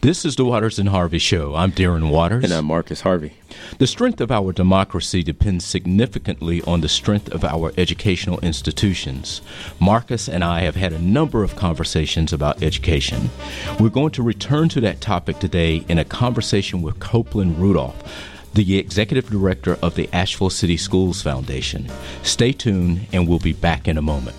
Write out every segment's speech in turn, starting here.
This is the Waters and Harvey Show. I'm Darren Waters. And I'm Marcus Harvey. The strength of our democracy depends significantly on the strength of our educational institutions. Marcus and I have had a number of conversations about education. We're going to return to that topic today in a conversation with Copland Rudolph the executive director of the Asheville City Schools Foundation. Stay tuned, and we'll be back in a moment.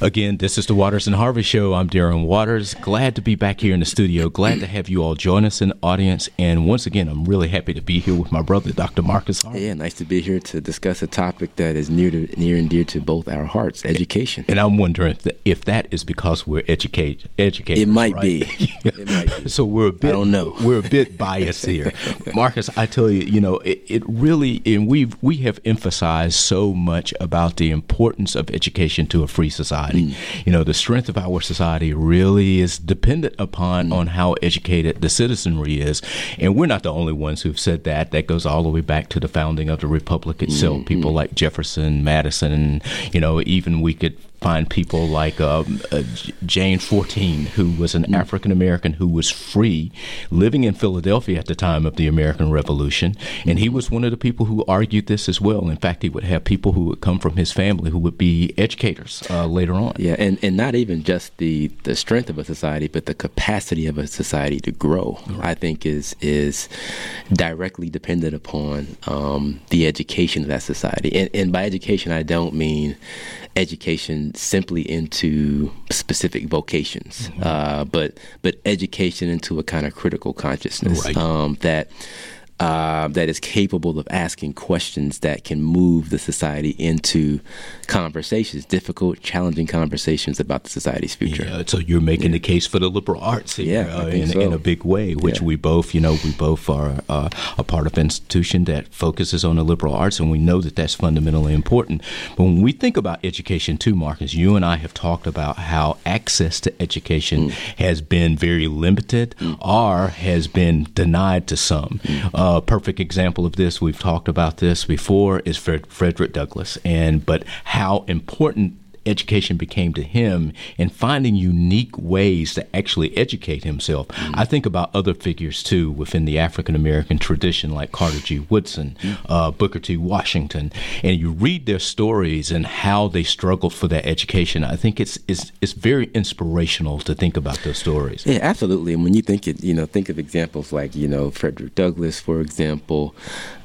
Again, this is the Waters and Harvey Show. I'm Darren Waters. Glad to be back here in the studio. Glad to have you all join us in the audience. And once again, I'm really happy to be here with my brother, Dr. Marcus Harvey. Yeah, nice to be here to discuss a topic that is near to near and dear to both our hearts: education. And I'm wondering if that is because we're educate educated. It might right? be. it might be. So we're a bit. I don't know. We're a bit biased here, Marcus. I tell you, you know, it, it really, and we've we have emphasized so much about the importance of education to a free society. Mm. You know, the strength of our society really is dependent upon mm. on how educated the citizenry is, and we're not the only ones who've said that. That goes all the way back to the founding of the republic itself. Mm-hmm. People like Jefferson, Madison, and you know, even we could find people like um, uh, James Forten, who was an mm. African American who was free, living in Philadelphia at the time of the American Revolution, and he was one of the people who argued this as well. In fact, he would have people who would come from his family who would be educators uh, later on. Yeah, and, and not even just the, the strength of a society, but the capacity of a society to grow. Right. I think is is directly dependent upon um, the education of that society. And, and by education, I don't mean education simply into specific vocations, mm-hmm. uh, but but education into a kind of critical consciousness right. um, that uh, that is capable of asking questions that can move the society into conversations, difficult, challenging conversations about the society's future. Yeah, so you're making yeah. the case for the liberal arts here, yeah, uh, in, so. in, a big way, which yeah. we both, you know, we both are uh, a part of an institution that focuses on the liberal arts, and we know that that's fundamentally important. But when we think about education too, Marcus, you and I have talked about how access to education mm. has been very limited mm. or has been denied to some. Mm a perfect example of this, we've talked about this before, is Fred, Frederick Douglass, and but how important education became to him and finding unique ways to actually educate himself. Mm-hmm. I think about other figures too within the African American tradition, like Carter G. Woodson, mm-hmm. uh, Booker T. Washington, and you read their stories and how they struggled for their education. I think it's it's it's very inspirational to think about those stories. Yeah, absolutely. And when you think it, you know, think of examples like you know Frederick Douglass, for example.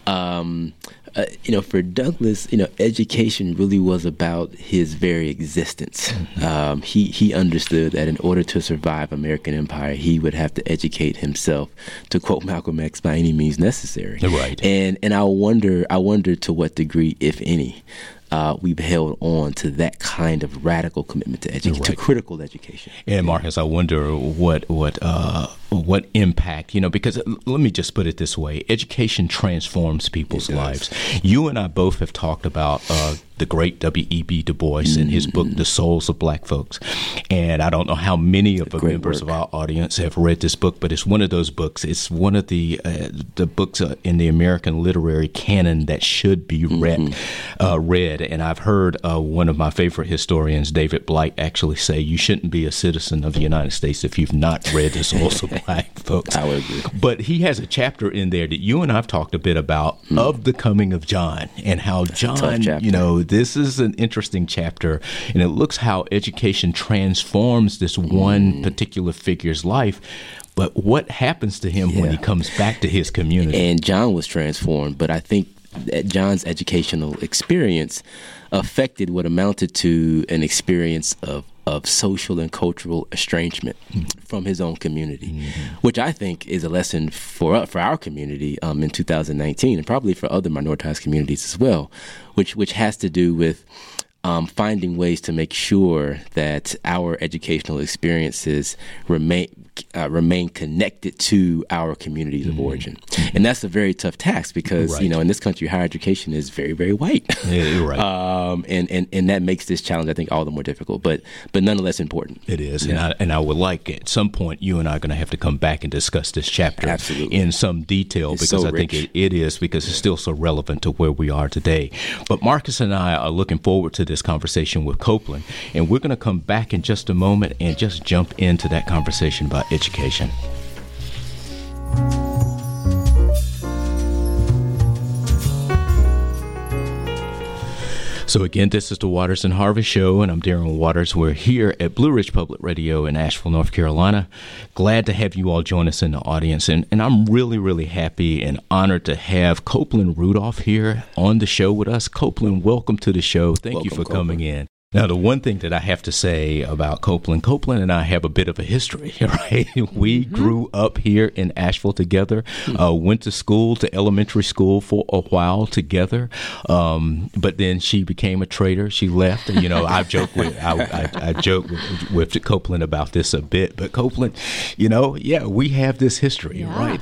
Um, uh, you know, for Douglass, you know, education really was about his very existence. Mm-hmm. Um, he he understood that in order to survive American empire, he would have to educate himself. To quote Malcolm X, by any means necessary. Right. And and I wonder, I wonder to what degree, if any, uh, we've held on to that kind of radical commitment to education, right. to critical education. And Marcus, I wonder what what uh, what impact you know because uh, let me just put it this way: education transforms people's lives. You and I both have talked about uh, the great W.E.B. Du Bois mm-hmm. in his book mm-hmm. *The Souls of Black Folks*, and I don't know how many of the members work. of our audience have read this book, but it's one of those books. It's one of the uh, the books uh, in the American literary canon that should be read. Mm-hmm. read and I've heard uh, one of my favorite historians, David Blight, actually say you shouldn't be a citizen of the United States if you've not read this also black folks. I would agree. But he has a chapter in there that you and I've talked a bit about mm. of the coming of John and how That's John, you know, this is an interesting chapter and it looks how education transforms this one mm. particular figure's life but what happens to him yeah. when he comes back to his community? And John was transformed, but I think John's educational experience affected what amounted to an experience of of social and cultural estrangement mm-hmm. from his own community, mm-hmm. which I think is a lesson for for our community um, in 2019, and probably for other minoritized communities as well, which which has to do with um, finding ways to make sure that our educational experiences remain uh, remain connected to our communities of origin, and that's a very tough task because Right. you know in this country higher education is very very white, Yeah, you're right. um, and and and that makes this challenge I think all the more difficult, but but nonetheless important. It is, and I and I would like at some point you and I are going to have to come back and discuss this chapter Absolutely. in some detail It's because so I think it, it is because it's still so relevant to where we are today. But Marcus and I are looking forward to this conversation with Copland, and we're going to come back in just a moment and just jump into that conversation about education. So again, this is the Waters and Harvey Show, and I'm Darren Waters. We're here at Blue Ridge Public Radio in Asheville, North Carolina. Glad to have you all join us in the audience, and, and I'm really, really happy and honored to have Copland Rudolph here on the show with us. Copland, welcome to the show. Thank you Welcome, for coming in. Now, the one thing that I have to say about Copland, Copland and I have a bit of a history, right? We grew up here in Asheville together, uh, went to school, to elementary school for a while together, um, but then she became a traitor. She left. And, you know, I've joked with I, I, I joke with, with Copland about this a bit, but Copland, you know, yeah, we have this history, Yeah. right?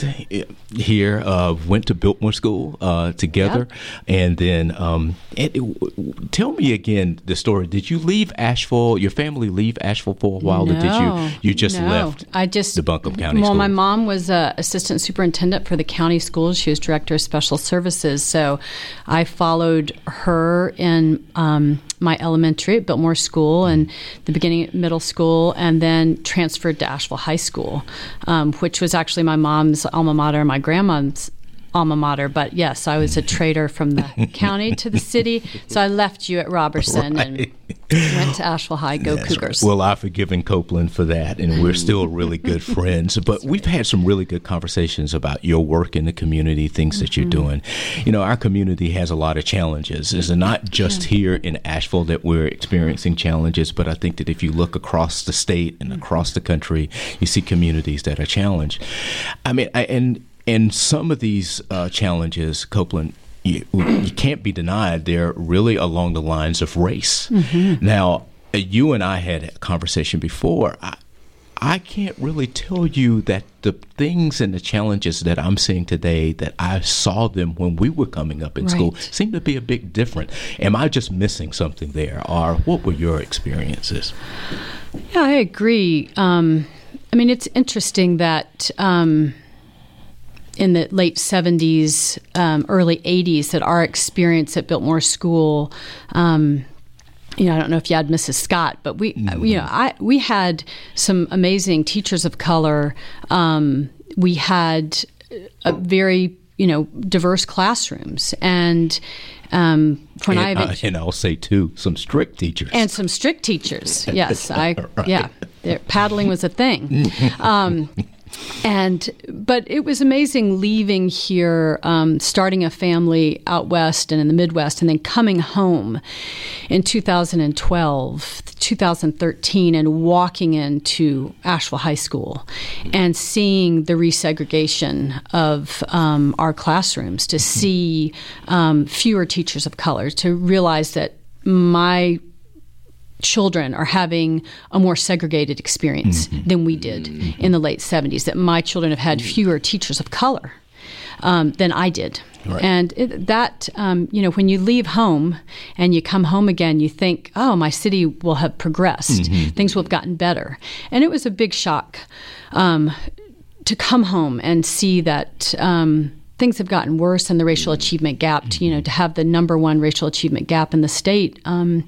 Here, uh, went to Biltmore School uh, together, and then um, it, it- tell me again the story. Did you leave Asheville? Your family leave Asheville for a while, or did you you just no. left? I just the Buncombe County Well, School? my mom was uh, assistant superintendent for the county schools. She was director of special services. So I followed her in um, my elementary at Biltmore School and the beginning at middle school, and then transferred to Asheville High School, um, which was actually my mom's alma mater, my grandma's alma mater. But yes, I was a trader from the county to the city. So I left you at Robertson and went to Asheville High. Go That's right. Cougars. Well, I've forgiven Copland for that, and we're still really good friends. But we've had some really good conversations about your work in the community, things that you're mm-hmm. doing. You know, our community has a lot of challenges. It's not just here in Asheville that we're experiencing challenges, but I think that if you look across the state and mm-hmm. across the country, you see communities that are challenged. I mean, I, and and some of these uh, challenges, Copland, you, you can't be denied they're really along the lines of race. Now, uh, you and I had a conversation before. I, I can't really tell you that the things and the challenges that I'm seeing today that I saw them when we were coming up in school seem to be a bit different. Am I just missing something there, or what were your experiences? Yeah, I agree. Um, I mean, it's interesting that um, in the late 70s, um, early 80s, that our experience at Biltmore School. Um, you know, I don't know if you had Mrs. Scott, but we, you know, I we had some amazing teachers of color. Um, we had a very, you know, diverse classrooms, and um, when I and, have uh, and I'll say too, some strict teachers. and some strict teachers. Yes, I yeah, paddling was a thing. Um, and but it was amazing leaving here, um, starting a family out west and in the Midwest, and then coming home in 2012, 2013, and walking into Asheville High School and seeing the resegregation of um, our classrooms, to see um, fewer teachers of color, to realize that my children are having a more segregated experience than we did in the late 70s, that my children have had fewer teachers of color um, than I did. Right. And it, that, um, you know, when you leave home and you come home again, you think, oh, my city will have progressed, things will have gotten better. And it was a big shock um, to come home and see that. Um, Things have gotten worse, and the racial achievement gap. To, you know, to have the number one racial achievement gap in the state, um,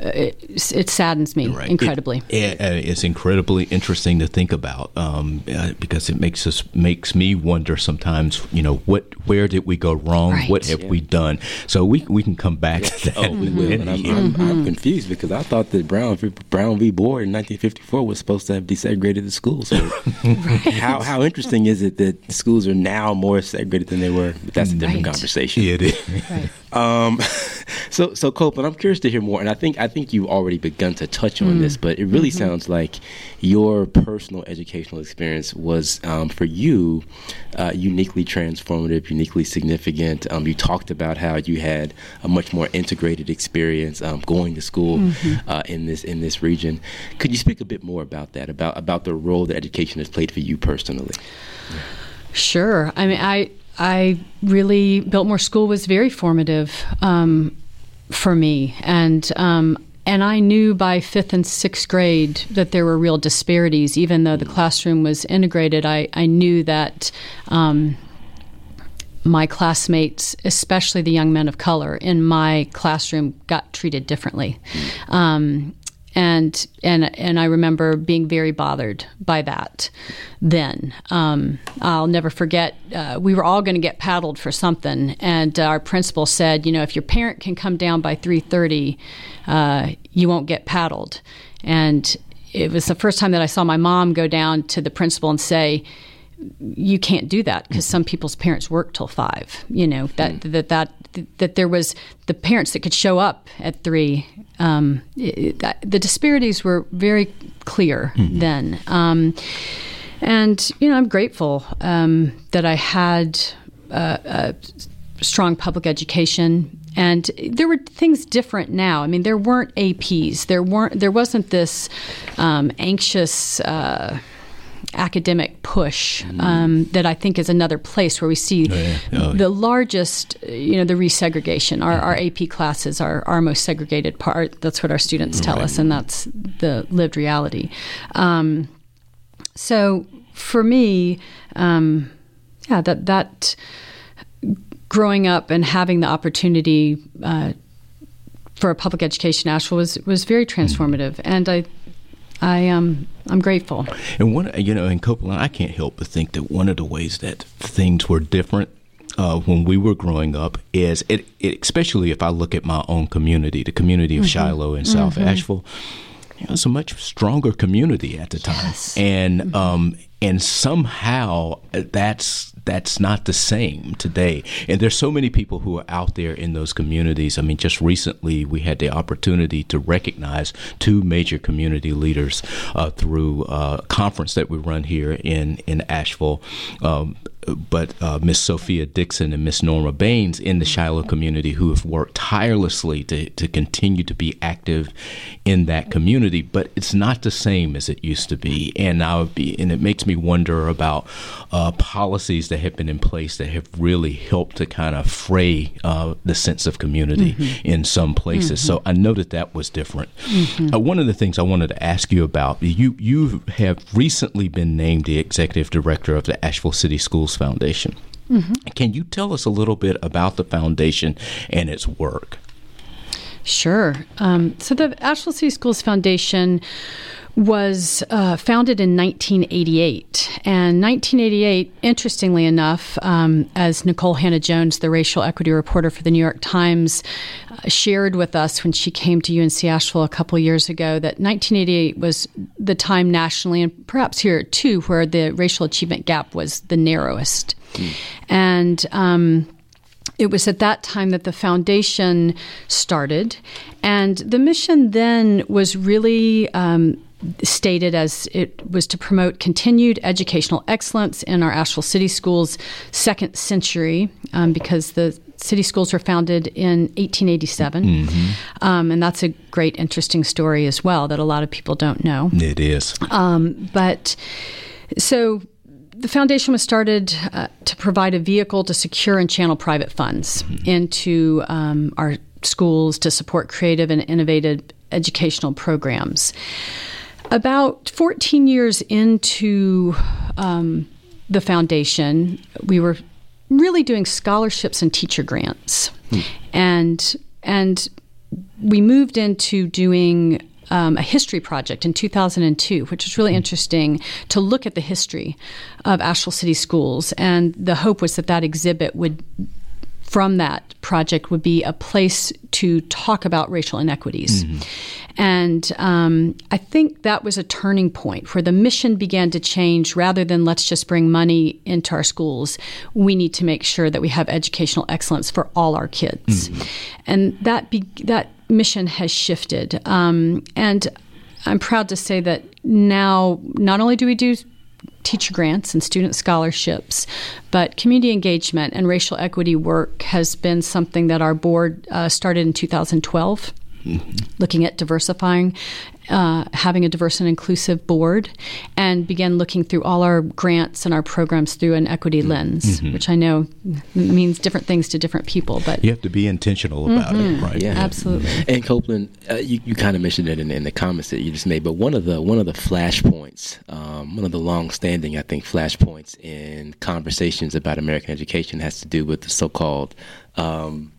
it, it saddens me Right. incredibly. It, it- it's incredibly interesting to think about um, uh, because it makes us makes me wonder sometimes. You know, what where did we go wrong? Right. What have we done? So we we can come back to that. Oh, we will. I'm, I'm, I'm confused because I thought that Brown v. Brown v. Board in 1954 was supposed to have desegregated the schools. So how how interesting is it that schools are now more segregated than they were? But that's a different Right. conversation. Yeah, it is. Um, So, so Copland, I'm curious to hear more, and I think I think you've already begun to touch on mm. this, but it really mm-hmm. sounds like your personal educational experience was um, for you uh, uniquely transformative, uniquely significant. Um, you talked about how you had a much more integrated experience um, going to school mm-hmm. uh, in this in this region. Could you speak a bit more about that? About about the role that education has played for you personally? Sure. I mean, I I really Biltmore School was very formative um, for me, and um, and I knew by fifth and sixth grade that there were real disparities. Even though the classroom was integrated, I I knew that. Um, my classmates, especially the young men of color in my classroom, got treated differently. Um, and and and I remember being very bothered by that. Then um, I'll never forget. Uh, we were all going to get paddled for something, and our principal said, "You know, if your parent can come down by three thirty, uh, you won't get paddled." And it was the first time that I saw my mom go down to the principal and say, you can't do that because some people's parents work till five. You know that hmm. that that that there was the parents that could show up at three. Um, it, that, the disparities were very clear mm-hmm. then, um, and you know I'm grateful um, that I had a, a strong public education and there were things different now. I mean, there weren't APs. There weren't. There wasn't this um, anxious. Uh, academic push mm. um, that I think is another place where we see oh, yeah. oh, the yeah. largest, you know, the resegregation. Our, our AP classes are our most segregated part. That's what our students tell right. us, and that's the lived reality. Um, so for me, um, yeah, that that growing up and having the opportunity. Uh, for a public education, Asheville was was very transformative, mm. and I I um I'm grateful. And one you know in Copland, I can't help but think that one of the ways that things were different uh, when we were growing up is it, it, especially if I look at my own community, the community of mm-hmm. Shiloh in South mm-hmm. Asheville. It was a much stronger community at the time, yes. and mm-hmm. um, and somehow that's that's not the same today. And there's so many people who are out there in those communities. I mean, just recently we had the opportunity to recognize two major community leaders uh, through a conference that we run here in in Asheville. Um, but uh, Miss Sophia Dixon and Miss Norma Baines in the Shiloh community who have worked tirelessly to, to continue to be active in that community. But it's not the same as it used to be, and I would be, and it makes me wonder about uh, policies that have been in place that have really helped to kind of fray uh, the sense of community mm-hmm. in some places. Mm-hmm. So I know that that was different. Mm-hmm. Uh, one of the things I wanted to ask you about you you have recently been named the executive director of the Asheville City Schools Foundation. Mm-hmm. Can you tell us a little bit about the foundation and its work? Sure. Um, so the Asheville City Schools Foundation was uh, founded in 1988. And 1988, interestingly enough, um, as Nikole Hannah-Jones, the racial equity reporter for the New York Times, uh, shared with us when she came to UNC Asheville a couple years ago, that 1988 was the time nationally, and perhaps here too, where the racial achievement gap was the narrowest. Mm. And um, it was at that time that the foundation started. And the mission then was really um, stated as it was to promote continued educational excellence in our Asheville City Schools second century um, because the city schools were founded in 1887. Mm-hmm. Um, and that's a great, interesting story as well that a lot of people don't know. It is. Um, but so the foundation was started uh, to provide a vehicle to secure and channel private funds mm-hmm. into um, our schools to support creative and innovative educational programs. About 14 years into um, the foundation, we were really doing scholarships and teacher grants, hmm. and and we moved into doing um, a history project in 2002, which was really hmm. interesting to look at the history of Asheville City Schools. And the hope was that that exhibit would from that project would be a place to talk about racial inequities. Mm-hmm. And um, I think that was a turning point where the mission began to change rather than let's just bring money into our schools. We need to make sure that we have educational excellence for all our kids. Mm-hmm. And that, be- that mission has shifted. Um, and I'm proud to say that now not only do we do teacher grants and student scholarships, but community engagement and racial equity work has been something that our board uh, started in 2012. Mm-hmm. Looking at diversifying uh, having a diverse and inclusive board and began looking through all our grants and our programs through an equity mm-hmm. lens, mm-hmm. which I know means different things to different people. But you have to be intentional about mm-hmm. it, right? Yeah, absolutely. And Copland, uh, you, you kind of mentioned it in, in, the comments that you just made, but one of the one of the flashpoints, um, one of the long-standing, I think, flashpoints in conversations about American education has to do with the so-called um,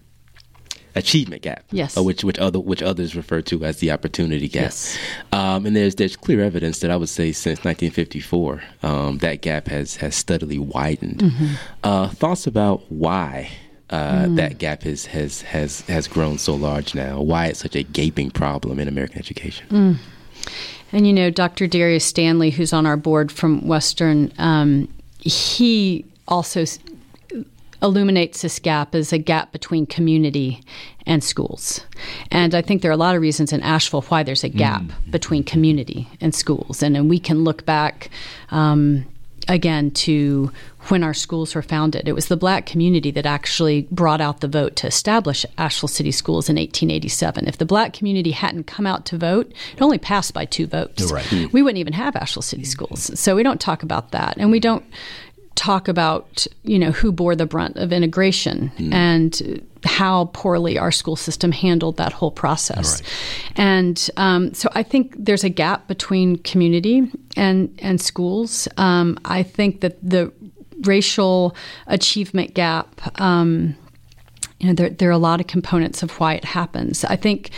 achievement gap. Yes. Uh, which which other which others refer to as the opportunity gap. Yes. Um, and there's there's clear evidence that I would say since 1954 um, that gap has has steadily widened. Mm-hmm. Uh, thoughts about why. Uh, mm. That gap has, has has has grown so large now. Why it's such a gaping problem in American education? Mm. And you know, Dr. Darius Stanley, who's on our board from Western, um, he also illuminates this gap as a gap between community and schools. And I think there are a lot of reasons in Asheville why there's a gap mm. between community and schools. And, and we can look back. Um, again to when our schools were founded. It was the black community that actually brought out the vote to establish Asheville City Schools in 1887. If the black community hadn't come out to vote, it only passed by two votes. Right. We wouldn't even have Asheville City Schools. So we don't talk about that. And we don't talk about you know who bore the brunt of integration mm. and how poorly our school system handled that whole process. Right. And um, so I think there's a gap between community and and schools. Um, I think that the racial achievement gap. Um, you know, there, there are a lot of components of why it happens. I think,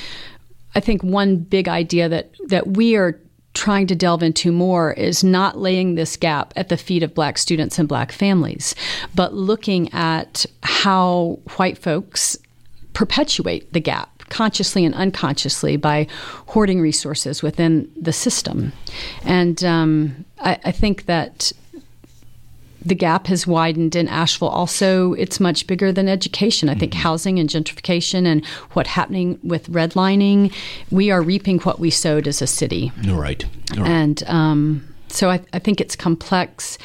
I think one big idea that that we are trying to delve into more is not laying this gap at the feet of black students and black families, but looking at how white folks perpetuate the gap consciously and unconsciously by hoarding resources within the system. And um, I, I think that the gap has widened in Asheville. Also, it's much bigger than education. I think mm-hmm. housing and gentrification and what happening with redlining, we are reaping what we sowed as a city. Right. right. And um, so I, I think it's complex,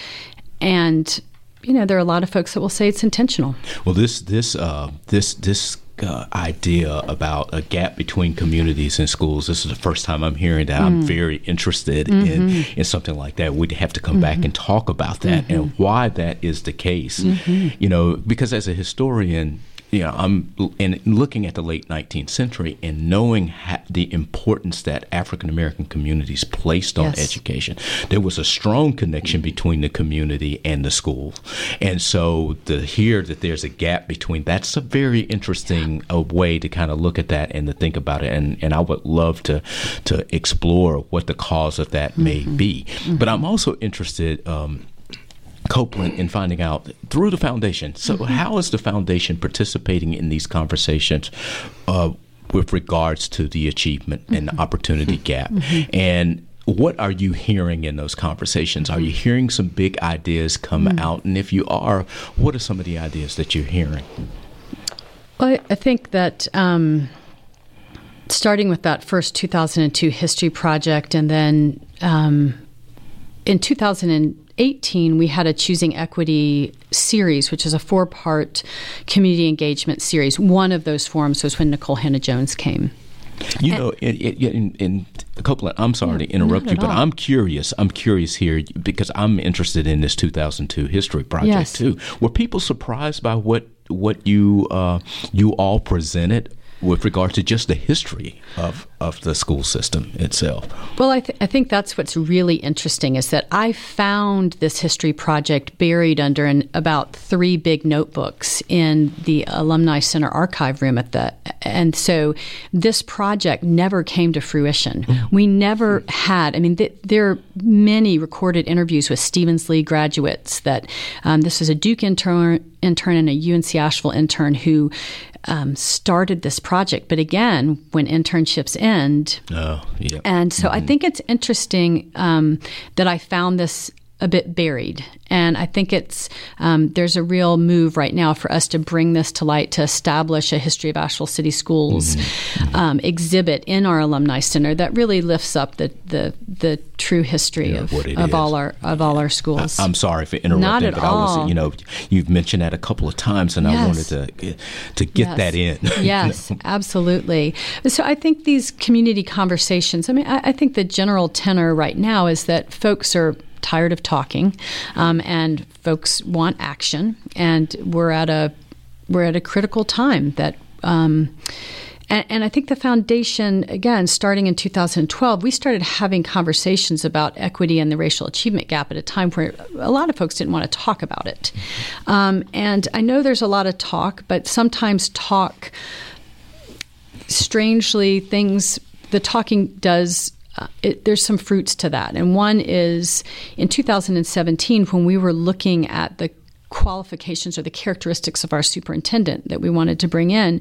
and you know there are a lot of folks that will say it's intentional. Well, this this uh, this this uh, idea about a gap between communities and schools. This is the first time I'm hearing that. Mm. I'm very interested mm-hmm. in, in something like that. We'd have to come mm-hmm. back and talk about that mm-hmm. and why that is the case. Mm-hmm. You know, because as a historian, you know, I'm in looking at the late 19th century and knowing ha- the importance that African American communities placed on yes. education. There was a strong connection between the community and the school, and so to hear that there's a gap between that's a very interesting yeah. uh, way to kind of look at that and to think about it. And and I would love to to explore what the cause of that mm-hmm. may be. Mm-hmm. But I'm also interested. Um, Copland in finding out through the foundation. So, mm-hmm. how is the foundation participating in these conversations uh, with regards to the achievement and mm-hmm. opportunity gap? Mm-hmm. And what are you hearing in those conversations? Are you hearing some big ideas come mm. out? And if you are, what are some of the ideas that you're hearing? Well, I think that. Um, starting with that first 2002 history project, and then um, in 2000. 18, we had a Choosing Equity series, which is a four part community engagement series. One of those forums was when Nikole Hannah-Jones came. You and, know, in, in, in Copland, I'm sorry to interrupt you, but all. I'm curious. I'm curious here because I'm interested in this 2002 history project yes. too. Were people surprised by what what you uh, you all presented with regard to just the history of, of the school system itself. Well, I, th- I think that's what's really interesting is that I found this history project buried under an, about three big notebooks in the Alumni Center archive room at the, and so this project never came to fruition. We never had. I mean, th- there are many recorded interviews with Stephens-Lee graduates. That um, this was a Duke intern, intern and a UNC Asheville intern who um, started this project. But again, when internships end, oh, yeah. and so mm-hmm. I think it's interesting um, that I found this a bit buried. And I think it's um, there's a real move right now for us to bring this to light to establish a history of Asheville City Schools mm-hmm. mm-hmm. um, exhibit in our alumni center that really lifts up the the, the true history yeah, of, of all our of all our schools. I, am sorry for interrupting, Not at but all. I was you know you've mentioned that a couple of times, and yes. I wanted to to get yes. that in. yes, absolutely. So I think these community conversations. I mean, I, I think the general tenor right now is that folks are tired of talking, um, and folks want action. And we're at a we're at a critical time that. Um, and, and, I think the foundation, again, starting in 2012, we started having conversations about equity and the racial achievement gap at a time where a lot of folks didn't want to talk about it. Um, and I know there's a lot of talk, but sometimes talk, strangely, things, the talking does uh, it, there's some fruits to that. And one is in 2017, when we were looking at the qualifications or the characteristics of our superintendent that we wanted to bring in,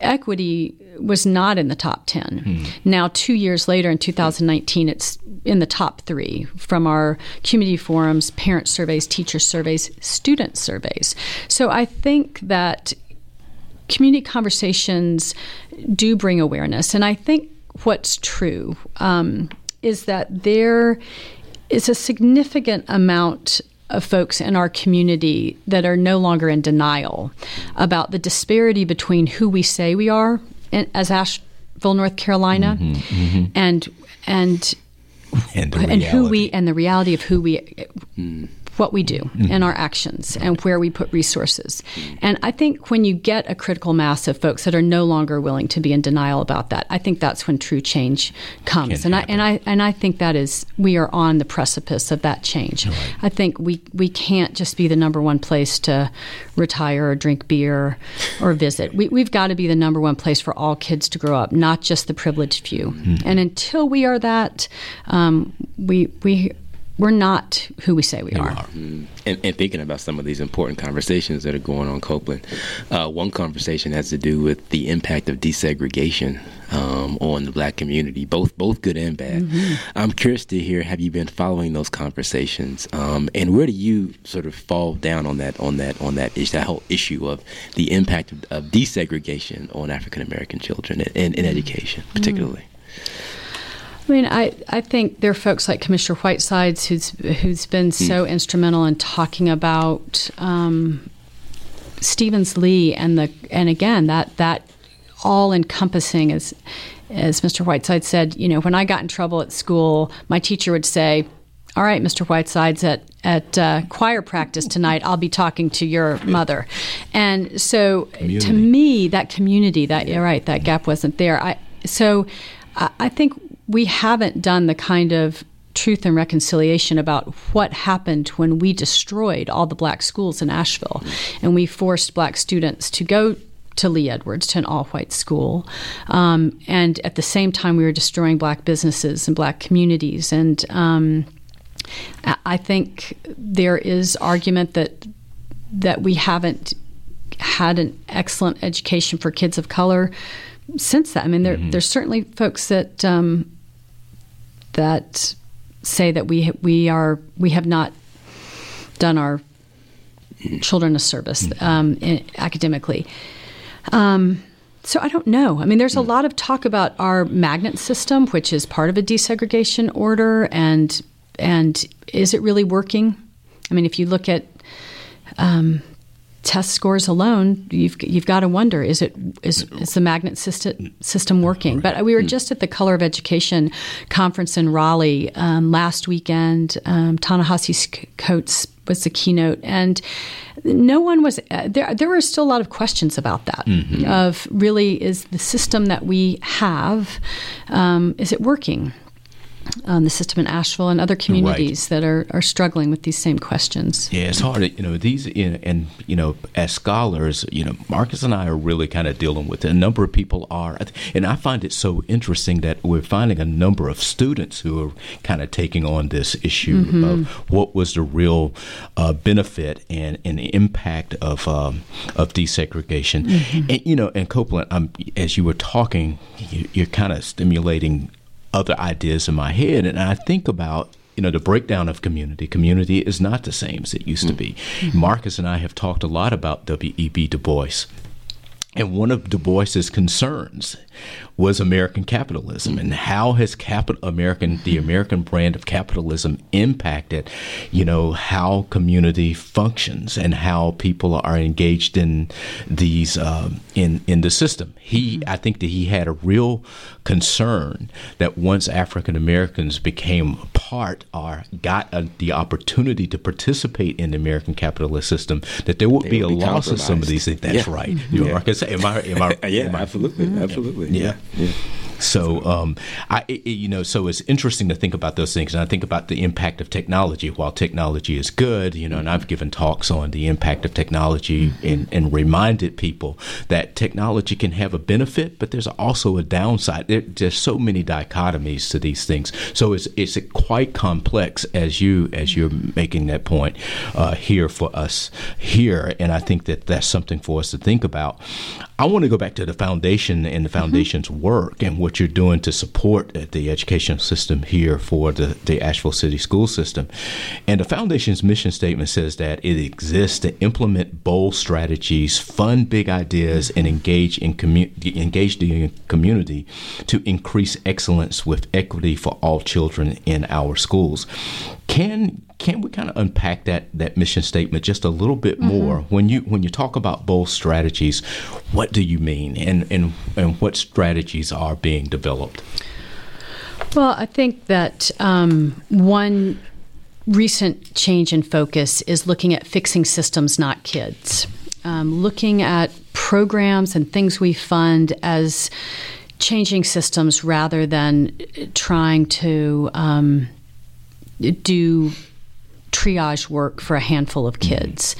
equity was not in the top 10. Hmm. Now, two years later in 2019, it's in the top three from our community forums, parent surveys, teacher surveys, student surveys. So I think that community conversations do bring awareness. And I think what's true um, is that there is a significant amount of folks in our community that are no longer in denial about the disparity between who we say we are as Asheville, North Carolina, mm-hmm, mm-hmm. and and and, and, who we and the reality of who we mm what we do mm-hmm. and our actions and where we put resources. And I think when you get a critical mass of folks that are no longer willing to be in denial about that, I think that's when true change comes. and I and I and I think that is we are on the precipice of that change. Right. I think we we can't just be the number one place to retire or drink beer or visit. We, we've got to be the number one place for all kids to grow up, not just the privileged few. Mm-hmm. And until we are that, um, we we we're not who we say we are. are. Mm. And, and, thinking about some of these important conversations that are going on, Copland, uh, one conversation has to do with the impact of desegregation um, on the black community, both both good and bad. Mm-hmm. I'm curious to hear: Have you been following those conversations, um, and where do you sort of fall down on that on that on that issue, that whole issue of the impact of, of desegregation on African American children in, in, in education, particularly? Mm-hmm. I mean, I, I think there are folks like Commissioner Whitesides who's who's been mm. so instrumental in talking about um, Stephens-Lee and the and again that that all encompassing as as Mr. Whiteside said. You know, when I got in trouble at school, my teacher would say, "All right, Mr. Whitesides at at uh, choir practice tonight, I'll be talking to your mother," and so community. to me, that community, that you're right, that gap wasn't there. I so I think we haven't done the kind of truth and reconciliation about what happened when we destroyed all the black schools in Asheville and we forced black students to go to Lee Edwards, to an all white school. Um, and at the same time, we were destroying black businesses and black communities. And um, I think there is argument that that we haven't had an excellent education for kids of color since that. I mean, there, mm-hmm. there's certainly folks that um, that say that we we are we have not done our children a service mm-hmm. um, in, academically. Um, so I don't know. I mean, there's a mm. lot of talk about our magnet system, which is part of a desegregation order, and and is it really working? I mean, if you look at um, test scores alone, you've you've got to wonder is it is, is the magnet system system working? But we were hmm. just at the Color of Education conference in Raleigh um, last weekend. Um, Ta-Nehisi Coates was the keynote, and no one was uh, there. There were still a lot of questions about that. Mm-hmm. Of really, is the system that we have um, is it working? Um, the system in Asheville and other communities right. that are, are struggling with these same questions. Yeah, it's hard. You know, these and you know, as scholars, you know, Marcus and I are really kind of dealing with it. A number of people are, and I find it so interesting that we're finding a number of students who are kind of taking on this issue mm-hmm. of what was the real uh, benefit and, and impact of um, of desegregation. Mm-hmm. And you know, and Copland, um, as you were talking, you, you're kind of stimulating other ideas in my head, and I think about you know the breakdown of community. Community is not the same as it used to be. Mm-hmm. Marcus and I have talked a lot about W. E. B. Du Bois. And one of Du Bois's concerns was American capitalism and how has capital American the mm-hmm. American brand of capitalism impacted, you know, how community functions and how people are engaged in these um, in in the system. He, mm-hmm. I think that he had a real concern that once African Americans became part or got a, the opportunity to participate in the American capitalist system, that there would they be would a be loss of some of these things. That's yeah. right. You yeah. know, Marcus, am I? Am I? yeah, am I, absolutely, mm-hmm. absolutely. Yeah. So, um, I, it, you know, so it's interesting to think about those things, and I think about the impact of technology. While technology is good, you know, and I've given talks on the impact of technology and, and reminded people that technology can have a benefit, but there's also a downside. There, there's so many dichotomies to these things, so it's it's quite complex as you as you're making that point uh, here for us here, and I think that that's something for us to think about. I want to go back to the foundation and the mm-hmm. foundation's mm-hmm. work and what you're doing to support the educational system here for the, the Asheville City School System. And the foundation's mission statement says that it exists to implement bold strategies, fund big ideas, and engage in commu- engage the community to increase excellence with equity for all children in our schools. Can can we kind of unpack that that mission statement just a little bit mm-hmm. more? When you when you talk about bold strategies what do you mean? And and and what strategies are being developed? Well i think that um, one recent change in focus is looking at fixing systems not kids. Um, looking at programs and things we fund as changing systems rather than trying to um, do triage work for a handful of kids.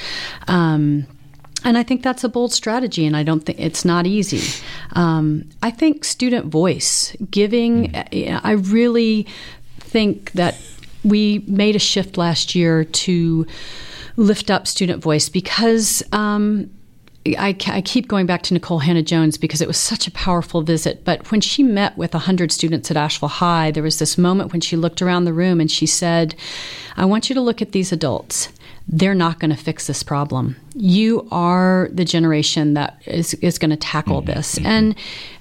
Um, and I think that's a bold strategy, and I don't think it's not easy. Um, I think student voice, giving, I really think that we made a shift last year to lift up student voice because um, I, I, keep going back to Nikole Hannah-Jones because it was such a powerful visit. But when she met with 100 students at Asheville High, there was this moment when she looked around the room and she said, I want you to look at these adults. They're not going to fix this problem. You are the generation that is, is going to tackle mm-hmm. this. Mm-hmm. And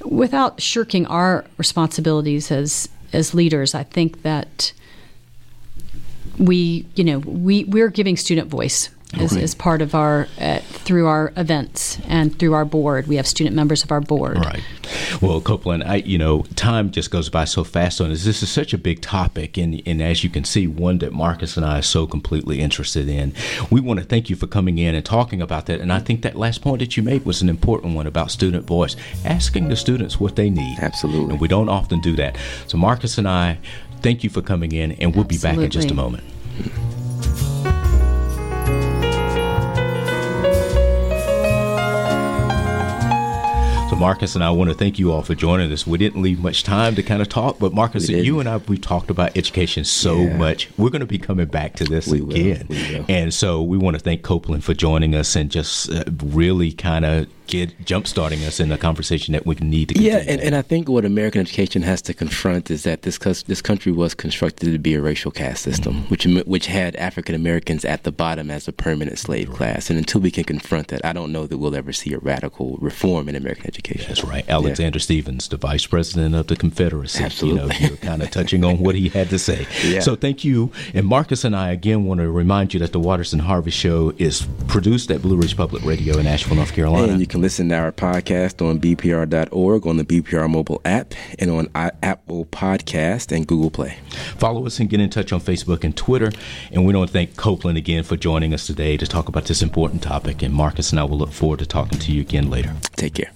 without shirking our responsibilities as, as leaders, I think that we, you know, we, we're giving student voice as, right. as part of our uh, through our events and through our board. We have student members of our board. Right. Well, Copland, I you know time just goes by so fast on this. This is such a big topic, and and as you can see, one that Marcus and I are so completely interested in. We want to thank you for coming in and talking about that. And I think that last point that you made was an important one about student voice, asking the students what they need. Absolutely. And we don't often do that. So Marcus and I, thank you for coming in, and we'll Absolutely. be back in just a moment. So, Marcus and I want to thank you all for joining us. We didn't leave much time to kind of talk, but Marcus, you and I, we talked about education so yeah. much. We're going to be coming back to this we again. And so, we want to thank Copland for joining us and just uh, really kind of get jump starting us in a conversation that we need to continue. Yeah, and, and I think what American education has to confront is that this this country was constructed to be a racial caste system, mm-hmm. which which had African Americans at the bottom as a permanent slave class. And until we can confront that, I don't know that we'll ever see a radical reform in American education. That's right. Alexander yeah. Stephens, the vice president of the Confederacy. Absolutely. You know, you're kind of touching on what he had to say. Yeah. So thank you. And Marcus and I again want to remind you that the Waters and Harvey Show is produced at Blue Ridge Public Radio in Asheville, North Carolina. Can listen to our podcast on bpr.org, on the BPR mobile app, and on Apple Podcast and Google Play. Follow us and get in touch on Facebook and Twitter. And we want to thank Copland again for joining us today to talk about this important topic. And Marcus and I will look forward to talking to you again later. Take care.